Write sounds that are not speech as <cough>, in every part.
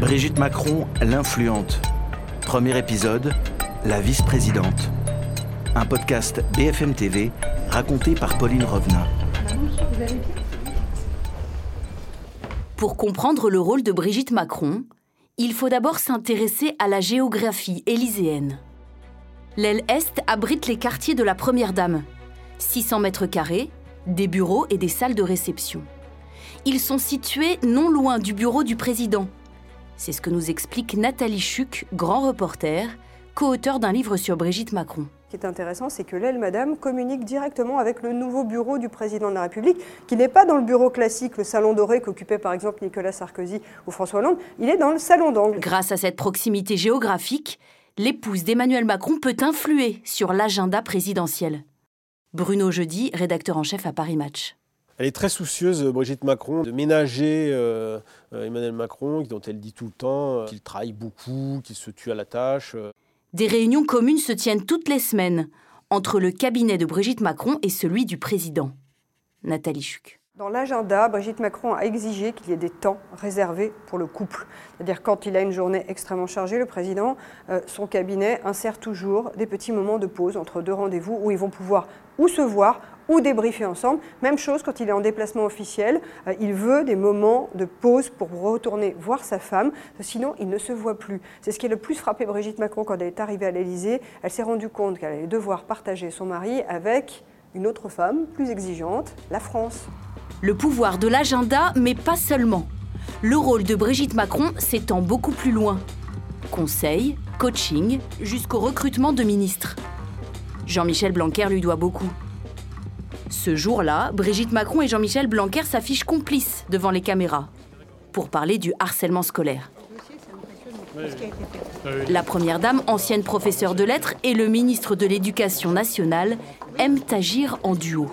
Brigitte Macron, l'influente. Premier épisode, La vice-présidente. Un podcast BFM TV raconté par Pauline Revenat. Pour comprendre le rôle de Brigitte Macron, il faut d'abord s'intéresser à la géographie élyséenne. L'aile Est abrite les quartiers de la Première Dame. 600 mètres carrés, des bureaux et des salles de réception. Ils sont situés non loin du bureau du président, c'est ce que nous explique Nathalie Chuc, grand reporter, co-auteur d'un livre sur Brigitte Macron. Ce qui est intéressant, c'est que l'aile Madame communique directement avec le nouveau bureau du président de la République, qui n'est pas dans le bureau classique, le salon doré qu'occupait par exemple Nicolas Sarkozy ou François Hollande, il est dans le salon d'angle. Grâce à cette proximité géographique, l'épouse d'Emmanuel Macron peut influer sur l'agenda présidentiel. Bruno Jeudi, rédacteur en chef à Paris Match. Elle est très soucieuse, Brigitte Macron, de ménager euh, euh, Emmanuel Macron, dont elle dit tout le temps euh, qu'il travaille beaucoup, qu'il se tue à la tâche. Des réunions communes se tiennent toutes les semaines entre le cabinet de Brigitte Macron et celui du président. Nathalie Chuc. Dans l'agenda, Brigitte Macron a exigé qu'il y ait des temps réservés pour le couple. C'est-à-dire quand il a une journée extrêmement chargée, le président, euh, son cabinet insère toujours des petits moments de pause entre deux rendez-vous où ils vont pouvoir ou se voir ou débriefer ensemble. Même chose quand il est en déplacement officiel, euh, il veut des moments de pause pour retourner voir sa femme, sinon il ne se voit plus. C'est ce qui est le plus frappé Brigitte Macron quand elle est arrivée à l'Élysée. Elle s'est rendue compte qu'elle allait devoir partager son mari avec une autre femme plus exigeante, la France. Le pouvoir de l'agenda, mais pas seulement. Le rôle de Brigitte Macron s'étend beaucoup plus loin. Conseil, coaching, jusqu'au recrutement de ministres. Jean-Michel Blanquer lui doit beaucoup. Ce jour-là, Brigitte Macron et Jean-Michel Blanquer s'affichent complices devant les caméras pour parler du harcèlement scolaire. La première dame, ancienne professeure de lettres, et le ministre de l'Éducation nationale aiment agir en duo.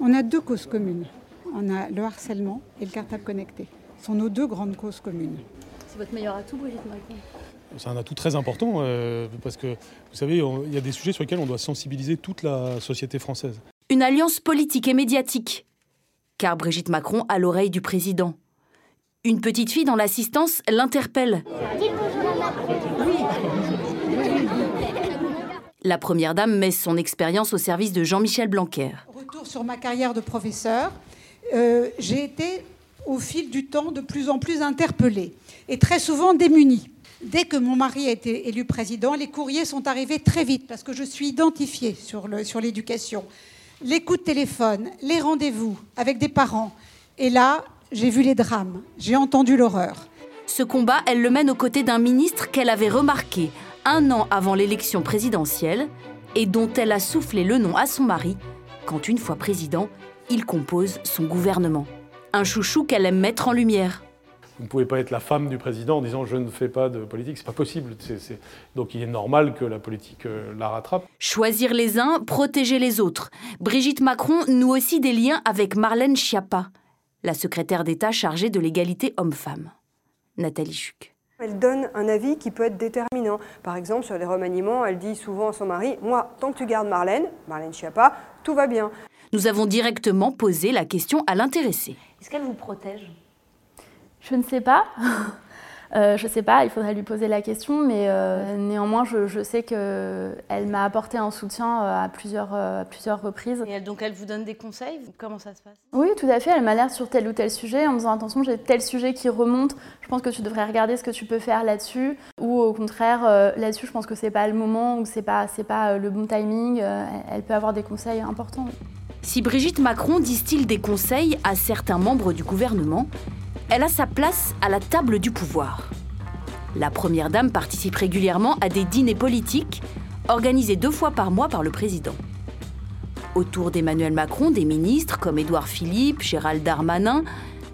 On a deux causes communes on a le harcèlement et le cartable connecté. Ce sont nos deux grandes causes communes. C'est votre meilleur atout, Brigitte Macron? C'est un atout très important euh, parce que, vous savez, il y a des sujets sur lesquels on doit sensibiliser toute la société française. Une alliance politique et médiatique, car Brigitte Macron a l'oreille du président. Une petite fille dans l'assistance l'interpelle. La première dame met son expérience au service de Jean-Michel Blanquer. Retour sur ma carrière de professeur. Euh, j'ai été au fil du temps de plus en plus interpellée et très souvent démunie. Dès que mon mari a été élu président, les courriers sont arrivés très vite parce que je suis identifiée sur l'éducation. Les coups de téléphone, les rendez-vous avec des parents. Et là, j'ai vu les drames, j'ai entendu l'horreur. Ce combat, elle le mène aux côtés d'un ministre qu'elle avait remarqué un an avant l'élection présidentielle et dont elle a soufflé le nom à son mari quand, une fois président, il compose son gouvernement. Un chouchou qu'elle aime mettre en lumière. Vous ne pouvez pas être la femme du président en disant je ne fais pas de politique, c'est pas possible. Donc il est normal que la politique euh, la rattrape. Choisir les uns, protéger les autres. Brigitte Macron noue aussi des liens avec Marlène Schiappa, la secrétaire d'État chargée de l'égalité homme-femme. Nathalie Chuc. Elle donne un avis qui peut être déterminant. Par exemple, sur les remaniements, elle dit souvent à son mari Moi, tant que tu gardes Marlène, Marlène Schiappa, tout va bien nous avons directement posé la question à l'intéressé. Est-ce qu'elle vous protège? Je ne sais pas. <laughs> Euh, je ne sais pas, il faudrait lui poser la question, mais euh, néanmoins, je, sais qu'elle m'a apporté un soutien euh, à plusieurs, plusieurs reprises. Et donc, elle vous donne des conseils? Comment ça se passe? Oui, tout à fait. Elle m'alerte sur tel ou tel sujet en me disant attention, j'ai tel sujet qui remonte, je pense que tu devrais regarder ce que tu peux faire là-dessus. Ou au contraire, là-dessus, je pense que c'est pas le moment ou que c'est pas, pas le bon timing. elle peut avoir des conseils importants. Si Brigitte Macron distille des conseils à certains membres du gouvernement, elle a sa place à la table du pouvoir. La Première Dame participe régulièrement à des dîners politiques organisés deux fois par mois par le président. Autour d'Emmanuel Macron, des ministres comme Édouard Philippe, Gérald Darmanin,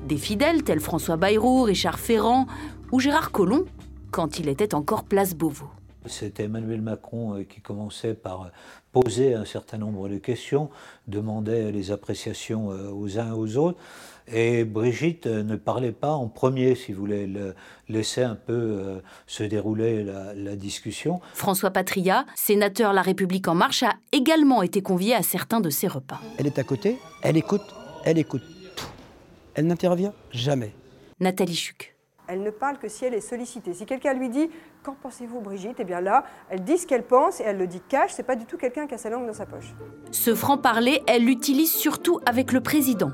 Des fidèles tels François Bayrou, Richard Ferrand ou Gérard Collomb, quand il était encore place Beauvau. C'était Emmanuel Macron euh, qui commençait par euh, poser un certain nombre de questions, demandait les appréciations euh, aux uns et aux autres. Et Brigitte ne parlait pas en premier, si vous voulez, elle laissait un peu se dérouler la, la, discussion. François Patria, sénateur La République En Marche, a également été convié à certains de ses repas. Elle est à côté, elle écoute, elle écoute. Elle n'intervient jamais. Nathalie Chuc. Elle ne parle que si elle est sollicitée. Si quelqu'un lui dit Qu'en pensez-vous, Brigitte? Eh bien là, elle dit ce qu'elle pense et elle le dit cash. C'est pas du tout quelqu'un qui a sa langue dans sa poche. Ce franc-parler, elle l'utilise surtout avec le président.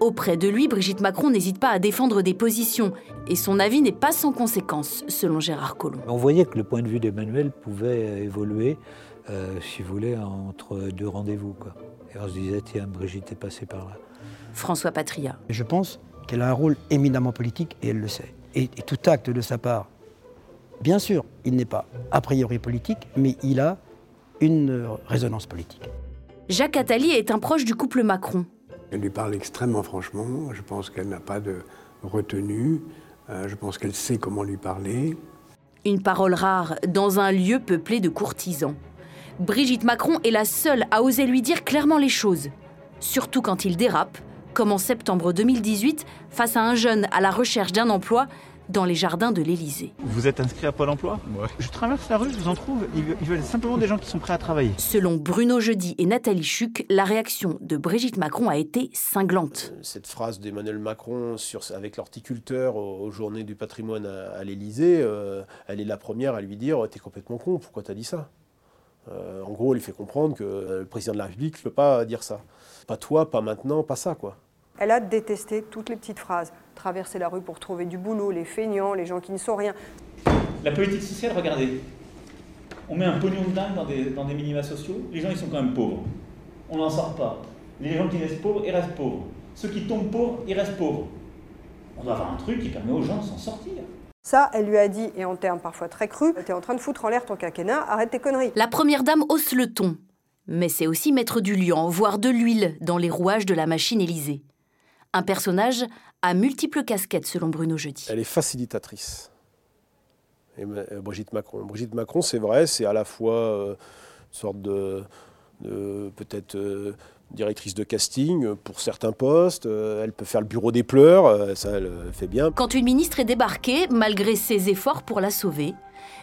Auprès de lui, Brigitte Macron n'hésite pas à défendre des positions et son avis n'est pas sans conséquence, selon Gérard Collomb. On voyait que le point de vue d'Emmanuel pouvait évoluer, euh, si vous voulez, entre deux rendez-vous. Et on se disait, tiens, Brigitte est passée par là. François Patria. Je pense qu'elle a un rôle éminemment politique et elle le sait. Et, et, tout acte de sa part, bien sûr, il n'est pas a priori politique, mais il a une résonance politique. Jacques Attali est un proche du couple Macron. Elle lui parle extrêmement franchement. Je pense qu'elle n'a pas de retenue. Euh, je pense qu'elle sait comment lui parler. Une parole rare dans un lieu peuplé de courtisans. Brigitte Macron est la seule à oser lui dire clairement les choses, surtout quand il dérape comme en septembre 2018, face à un jeune à la recherche d'un emploi dans les jardins de l'Élysée. Vous êtes inscrit à Pôle emploi? Ouais. Je traverse la rue, je vous en trouve. Ils veulent simplement des gens qui sont prêts à travailler. Selon Bruno Jeudi et Nathalie Chuc, la réaction de Brigitte Macron a été cinglante. Cette phrase d'Emmanuel Macron sur, avec l'horticulteur aux, aux, journées du patrimoine à, à l'Élysée, euh, elle est la première à lui dire T'es complètement con, pourquoi t'as dit ça? Euh, En gros, elle lui fait comprendre que euh, le président de la République ne peut pas dire ça. Pas toi, pas maintenant, pas ça, quoi. Elle a détesté toutes les petites phrases. Traverser la rue pour trouver du boulot, les feignants, les gens qui ne sont rien. La politique sociale, regardez. On met un pognon de dingue dans des, dans des minima sociaux. Les gens, ils sont quand même pauvres. On n'en sort pas. Les gens qui restent pauvres, ils restent pauvres. Ceux qui tombent pauvres, ils restent pauvres. On doit avoir un truc qui permet aux gens de s'en sortir. Ça, elle lui a dit, et en termes parfois très crus, t'es en train de foutre en l'air ton quinquennat, arrête tes conneries. La première dame hausse le ton. Mais c'est aussi mettre du liant, voire de l'huile, dans les rouages de la machine Élysée. Un personnage à multiples casquettes, selon Bruno Jeudi. Elle est facilitatrice. Et Brigitte Macron. Brigitte Macron, c'est vrai, c'est à la fois euh, une sorte de, de peut-être euh, directrice de casting pour certains postes. Euh, elle peut faire le bureau des pleurs, euh, ça elle fait bien. Quand une ministre est débarquée, malgré ses efforts pour la sauver,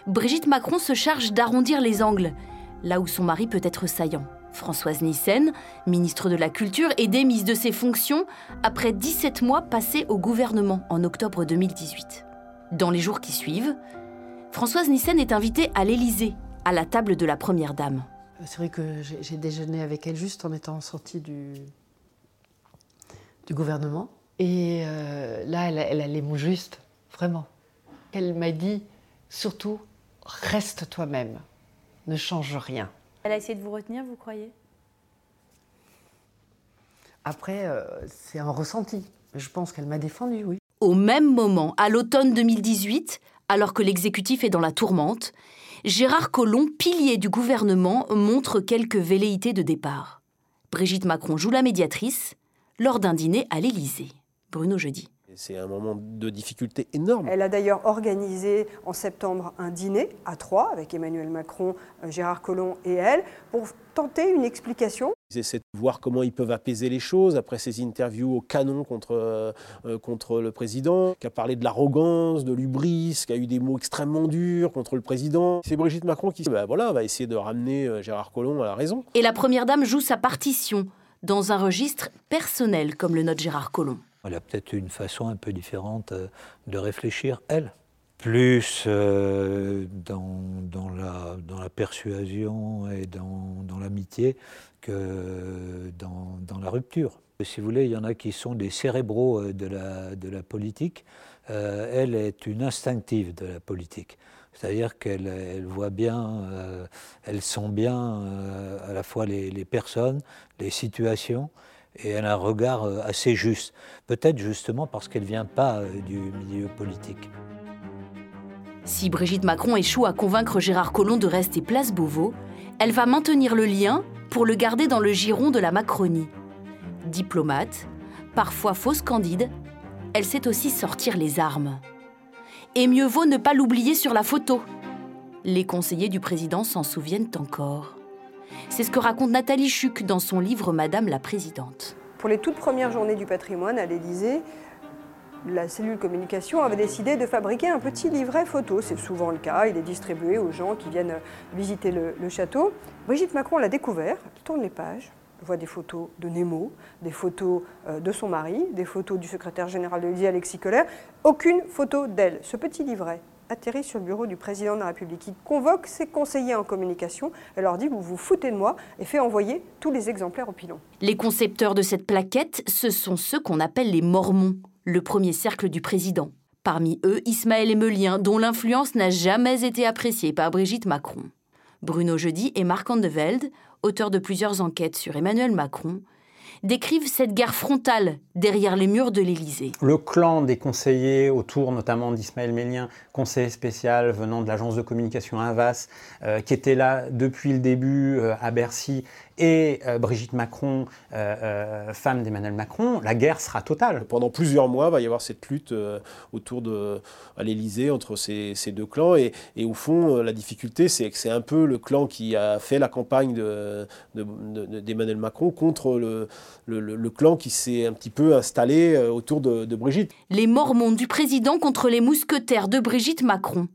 Brigitte Macron se charge d'arrondir les angles, là où son mari peut être saillant. Françoise Nyssen, ministre de la Culture, est démise de ses fonctions après 17 mois passés au gouvernement en octobre 2018. Dans les jours qui suivent, Françoise Nyssen est invitée à l'Élysée, à la table de la Première Dame. C'est vrai que j'ai déjeuné avec elle juste en étant sortie du, gouvernement. Et euh, là, elle, elle a les mots justes, vraiment. Elle m'a dit, surtout, reste toi-même, ne change rien. Elle a essayé de vous retenir, vous croyez? Après, euh, c'est un ressenti. Je pense qu'elle m'a défendu, oui. Au même moment, à l'automne 2018, alors que l'exécutif est dans la tourmente, Gérard Collomb, pilier du gouvernement, montre quelques velléités de départ. Brigitte Macron joue la médiatrice lors d'un dîner à l'Élysée. Bruno Jeudi. C'est un moment de difficulté énorme. Elle a d'ailleurs organisé en septembre un dîner à trois avec Emmanuel Macron, Gérard Collomb et elle pour tenter une explication. Ils essaient de voir comment ils peuvent apaiser les choses après ces interviews au canon contre, euh, contre le président, qui a parlé de l'arrogance, de l'ubris, qui a eu des mots extrêmement durs contre le président. C'est Brigitte Macron qui bah voilà, va essayer de ramener Gérard Collomb à la raison. Et la Première Dame joue sa partition dans un registre personnel, comme le note Gérard Collomb. Elle a peut-être une façon un peu différente de réfléchir, elle. Plus euh, dans, la, persuasion et dans, l'amitié que dans, la rupture. Si vous voulez, il y en a qui sont des cérébraux de la, de la politique. Euh, elle est une instinctive de la politique. C'est-à-dire qu'elle elle voit bien, euh, elle sent bien à la fois les personnes, les situations, et elle a un regard assez juste. Peut-être justement parce qu'elle ne vient pas du milieu politique. Si Brigitte Macron échoue à convaincre Gérard Collomb de rester place Beauvau, elle va maintenir le lien pour le garder dans le giron de la Macronie. Diplomate, parfois fausse candide, elle sait aussi sortir les armes. Et mieux vaut ne pas l'oublier sur la photo. Les conseillers du président s'en souviennent encore. C'est ce que raconte Nathalie Chuc dans son livre Madame la Présidente. Pour les toutes premières journées du patrimoine à l'Élysée, la cellule communication avait décidé de fabriquer un petit livret photo. C'est souvent le cas, il est distribué aux gens qui viennent visiter le, château. Brigitte Macron l'a découvert, elle tourne les pages, voit des photos de Nemo, des photos euh, de son mari, des photos du secrétaire général de l'Élysée, Alexis Kohler, aucune photo d'elle. Ce petit livret atterrit sur le bureau du président de la République. Il convoque ses conseillers en communication et leur dit Vous vous foutez de moi et fait envoyer tous les exemplaires au pilon. Les concepteurs de cette plaquette, ce sont ceux qu'on appelle les Mormons, le premier cercle du président. Parmi eux, Ismaël Emelien, dont l'influence n'a jamais été appréciée par Brigitte Macron. Bruno Jeudi et Marc Andevelde, auteurs de plusieurs enquêtes sur Emmanuel Macron, décrivent cette guerre frontale derrière les murs de l'Élysée. Le clan des conseillers autour notamment d'Ismaël Mélien, conseiller spécial venant de l'agence de communication Invas, euh, qui était là depuis le début euh, à Bercy, et euh, Brigitte Macron, euh, euh, femme d'Emmanuel Macron, la guerre sera totale. Pendant plusieurs mois, il va y avoir cette lutte autour de à l'Élysée entre ces, ces, deux clans. Et, et au fond, la difficulté, c'est que c'est un peu le clan qui a fait la campagne d'Emmanuel de, de, Macron contre le, le, le clan qui s'est un petit peu installé autour de, de Brigitte. Les mormons du président contre les mousquetaires de Brigitte Macron.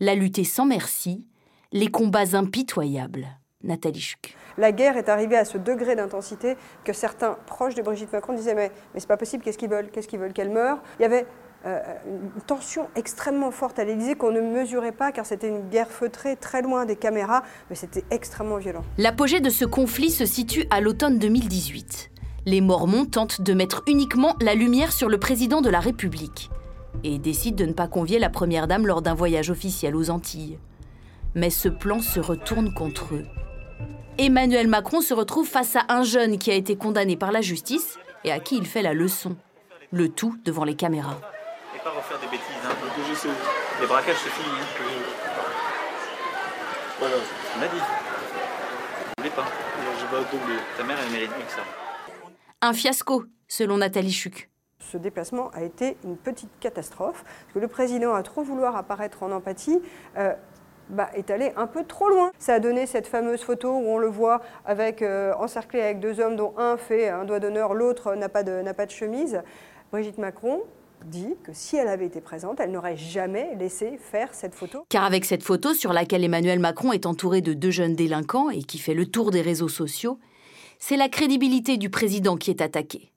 La lutte est sans merci, les combats impitoyables. Nathalie Chuc. La guerre est arrivée à ce degré d'intensité que certains proches de Brigitte Macron disaient Mais, mais c'est pas possible, qu'est-ce qu'ils veulent Qu'est-ce qu'ils veulent qu'elle meure? Il y avait euh, une tension extrêmement forte à l'Élysée qu'on ne mesurait pas car c'était une guerre feutrée très loin des caméras, mais c'était extrêmement violent. L'apogée de ce conflit se situe à l'automne 2018. Les Mormons tentent de mettre uniquement la lumière sur le président de la République et décident de ne pas convier la Première Dame lors d'un voyage officiel aux Antilles. Mais ce plan se retourne contre eux. Emmanuel Macron se retrouve face à un jeune qui a été condamné par la justice et à qui il fait la leçon. Le tout devant les caméras. Et pas refaire des bêtises, hein. Je sais. Les braquages, c'est fini. Hein. Voilà. On a dit. Pas. Ta mère, elle mérite mieux que ça. Un fiasco, selon Nathalie Chuc. Ce déplacement a été une petite catastrophe, parce que le président a trop vouloir apparaître en empathie. Euh, bah, est allé un peu trop loin. Ça a donné cette fameuse photo où on le voit avec, euh, encerclé avec deux hommes dont un fait un doigt d'honneur, l'autre n'a pas, de, pas de chemise. Brigitte Macron dit que si elle avait été présente, elle n'aurait jamais laissé faire cette photo. Car avec cette photo sur laquelle Emmanuel Macron est entouré de deux jeunes délinquants et qui fait le tour des réseaux sociaux, c'est la crédibilité du président qui est attaquée.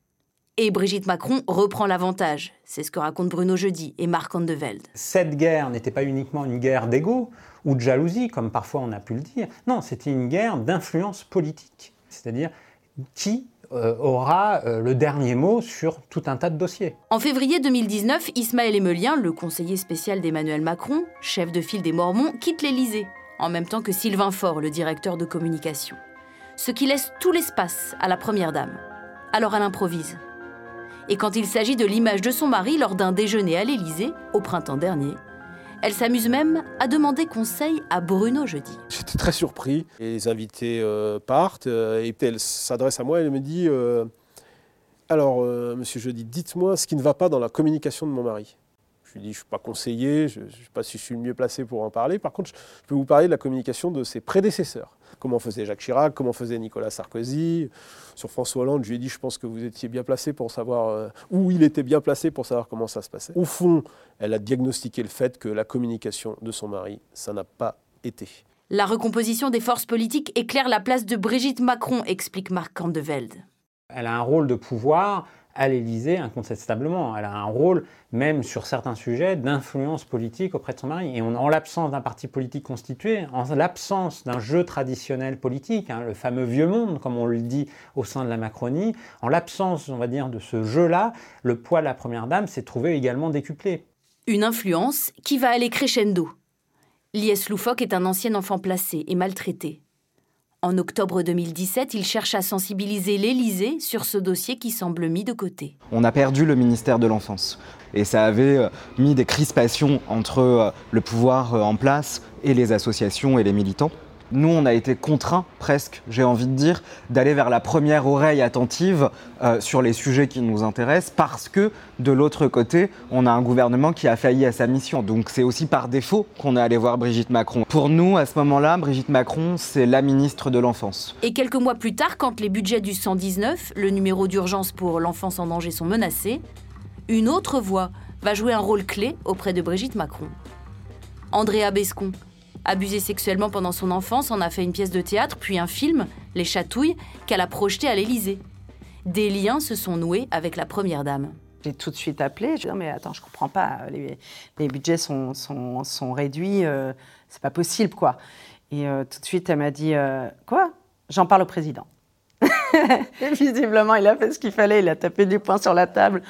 Et Brigitte Macron reprend l'avantage. C'est ce que racontent Bruno Jeudi et Marc Andevelde. Cette guerre n'était pas uniquement une guerre d'ego ou de jalousie, comme parfois on a pu le dire. Non, c'était une guerre d'influence politique. C'est-à-dire qui euh, aura euh, le dernier mot sur tout un tas de dossiers? En février 2019, Ismaël Emelien, le conseiller spécial d'Emmanuel Macron, chef de file des Mormons, quitte l'Élysée, en même temps que Sylvain Faure, le directeur de communication. Ce qui laisse tout l'espace à la Première Dame. Alors elle improvise. Et quand il s'agit de l'image de son mari lors d'un déjeuner à l'Élysée, au printemps dernier, elle s'amuse même à demander conseil à Bruno Jeudi. J'étais très surpris. Les invités euh, partent euh, et elle s'adresse à moi et elle me dit euh, Alors, monsieur Jeudi, dites-moi ce qui ne va pas dans la communication de mon mari. Je lui dis Je ne suis pas conseiller, je ne sais pas si je suis le mieux placé pour en parler. Par contre, je peux vous parler de la communication de ses prédécesseurs comment faisait Jacques Chirac, comment faisait Nicolas Sarkozy. Sur François Hollande, je lui ai dit, je pense que vous étiez bien placé pour savoir, euh, où il était bien placé pour savoir comment ça se passait. Au fond, elle a diagnostiqué le fait que la communication de son mari, ça n'a pas été. La recomposition des forces politiques éclaire la place de Brigitte Macron, explique Marc Candevelde. Elle a un rôle de pouvoir à l'Élysée incontestablement. Elle a un rôle, même sur certains sujets, d'influence politique auprès de son mari. Et en l'absence d'un parti politique constitué, en l'absence d'un jeu traditionnel politique, hein, le fameux vieux monde, comme on le dit au sein de la Macronie, en l'absence, on va dire, de ce jeu-là, le poids de la Première Dame s'est trouvé également décuplé. Une influence qui va aller crescendo. Lies Loufoque est un ancien enfant placé et maltraité. En octobre 2017, il cherche à sensibiliser l'Élysée sur ce dossier qui semble mis de côté. On a perdu le ministère de l'Enfance et ça avait mis des crispations entre le pouvoir en place et les associations et les militants. Nous, on a été contraints, presque, j'ai envie de dire, d'aller vers la première oreille attentive euh, sur les sujets qui nous intéressent, parce que de l'autre côté, on a un gouvernement qui a failli à sa mission. Donc c'est aussi par défaut qu'on est allé voir Brigitte Macron. Pour nous, à ce moment-là, Brigitte Macron, c'est la ministre de l'enfance. Et quelques mois plus tard, quand les budgets du 119, le numéro d'urgence pour l'enfance en danger, sont menacés, une autre voix va jouer un rôle clé auprès de Brigitte Macron. Andrea Bescon, abusée sexuellement pendant son enfance, en a fait une pièce de théâtre, puis un film, Les Chatouilles, qu'elle a projeté à l'Élysée. Des liens se sont noués avec la première dame. J'ai tout de suite appelé. Je dis, mais attends, je comprends pas. Les, budgets sont réduits. euh, c'est pas possible, quoi. Et euh, tout de suite, elle m'a dit, euh, quoi? J'en parle au président. <laughs> Et visiblement, il a fait ce qu'il fallait. Il a tapé du poing sur la table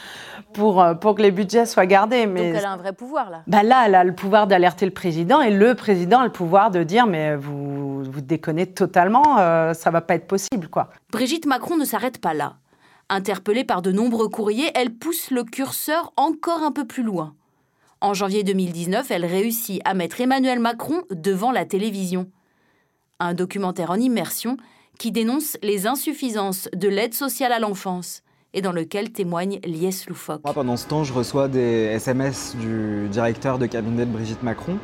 pour, euh, pour que les budgets soient gardés. Mais Donc elle a un vrai pouvoir là. bah là, elle a le pouvoir d'alerter le président et le président a le pouvoir de dire mais vous, vous déconnez totalement, euh, ça va pas être possible, quoi. Brigitte Macron ne s'arrête pas là. Interpellée par de nombreux courriers, elle pousse le curseur encore un peu plus loin. En janvier 2019, elle réussit à mettre Emmanuel Macron devant la télévision. Un documentaire en immersion qui dénonce les insuffisances de l'aide sociale à l'enfance et dans lequel témoigne Lies Loufoque. Pendant ce temps, je reçois des SMS du directeur de cabinet de Brigitte Macron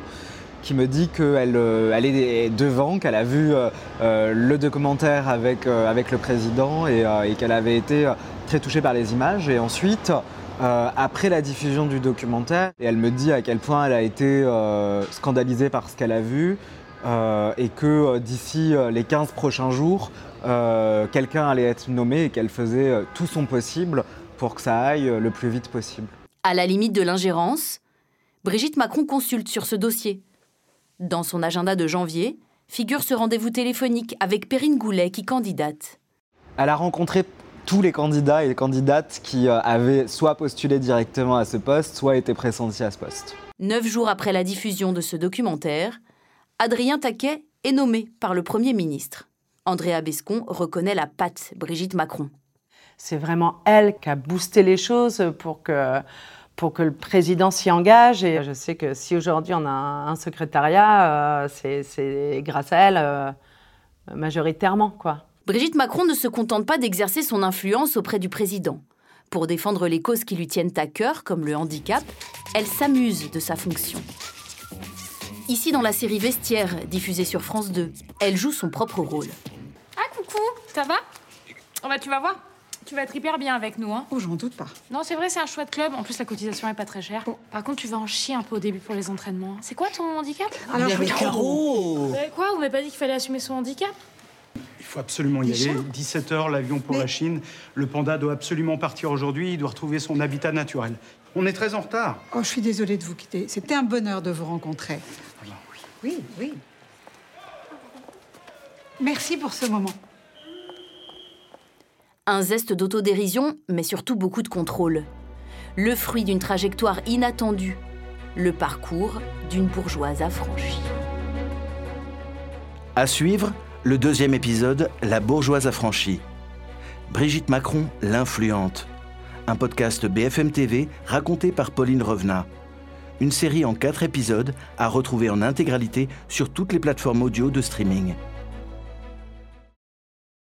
qui me dit qu'elle euh, est devant, qu'elle a vu euh, euh, le documentaire avec, avec le président et, qu'elle avait été très touchée par les images. Et ensuite, après la diffusion du documentaire, elle me dit à quel point elle a été scandalisée par ce qu'elle a vu et que euh, d'ici euh, les 15 prochains jours, euh, quelqu'un allait être nommé et qu'elle faisait euh, tout son possible pour que ça aille euh, le plus vite possible. À la limite de l'ingérence, Brigitte Macron consulte sur ce dossier. Dans son agenda de janvier, figure ce rendez-vous téléphonique avec Perrine Goulet qui candidate. Elle a rencontré tous les candidats et les candidates qui euh, avaient soit postulé directement à ce poste, soit été pressentis à ce poste. Neuf jours après la diffusion de ce documentaire, Adrien Taquet est nommé par le Premier ministre. Andrea Bescon reconnaît la patte Brigitte Macron. C'est vraiment elle qui a boosté les choses pour que, pour que le président s'y engage. Et je sais que si aujourd'hui on a un, secrétariat, euh, c'est- c'est grâce à elle euh, majoritairement, quoi. Brigitte Macron ne se contente pas d'exercer son influence auprès du président. Pour défendre les causes qui lui tiennent à cœur, comme le handicap, elle s'amuse de sa fonction. Ici, dans la série Vestiaire, diffusée sur France 2, elle joue son propre rôle. Ah, coucou, ça va? Oh, bah, Tu vas voir, tu vas être hyper bien avec nous. Hein. Oh, j'en doute pas. Non, c'est vrai, c'est un chouette club. En plus, la cotisation est pas très chère. Par contre, tu vas en chier un peu au début pour les entraînements. C'est quoi ton handicap? Alors, Mais Caro Euh, Quoi? Vous m'avez pas dit qu'il fallait assumer son handicap? Il faut absolument y aller. 17h, l'avion pour la Chine. Le panda doit absolument partir aujourd'hui. Il doit retrouver son habitat naturel. On est très en retard. Oh, je suis désolée de vous quitter. C'était un bonheur de vous rencontrer. Oui, oui. Merci pour ce moment. Un zeste d'autodérision, mais surtout beaucoup de contrôle. Le fruit d'une trajectoire inattendue. Le parcours d'une bourgeoise affranchie. À suivre, le deuxième épisode, La bourgeoise affranchie. Brigitte Macron, l'influente. Un podcast BFM TV raconté par Pauline Revenat. Une série en quatre épisodes à retrouver en intégralité sur toutes les plateformes audio de streaming.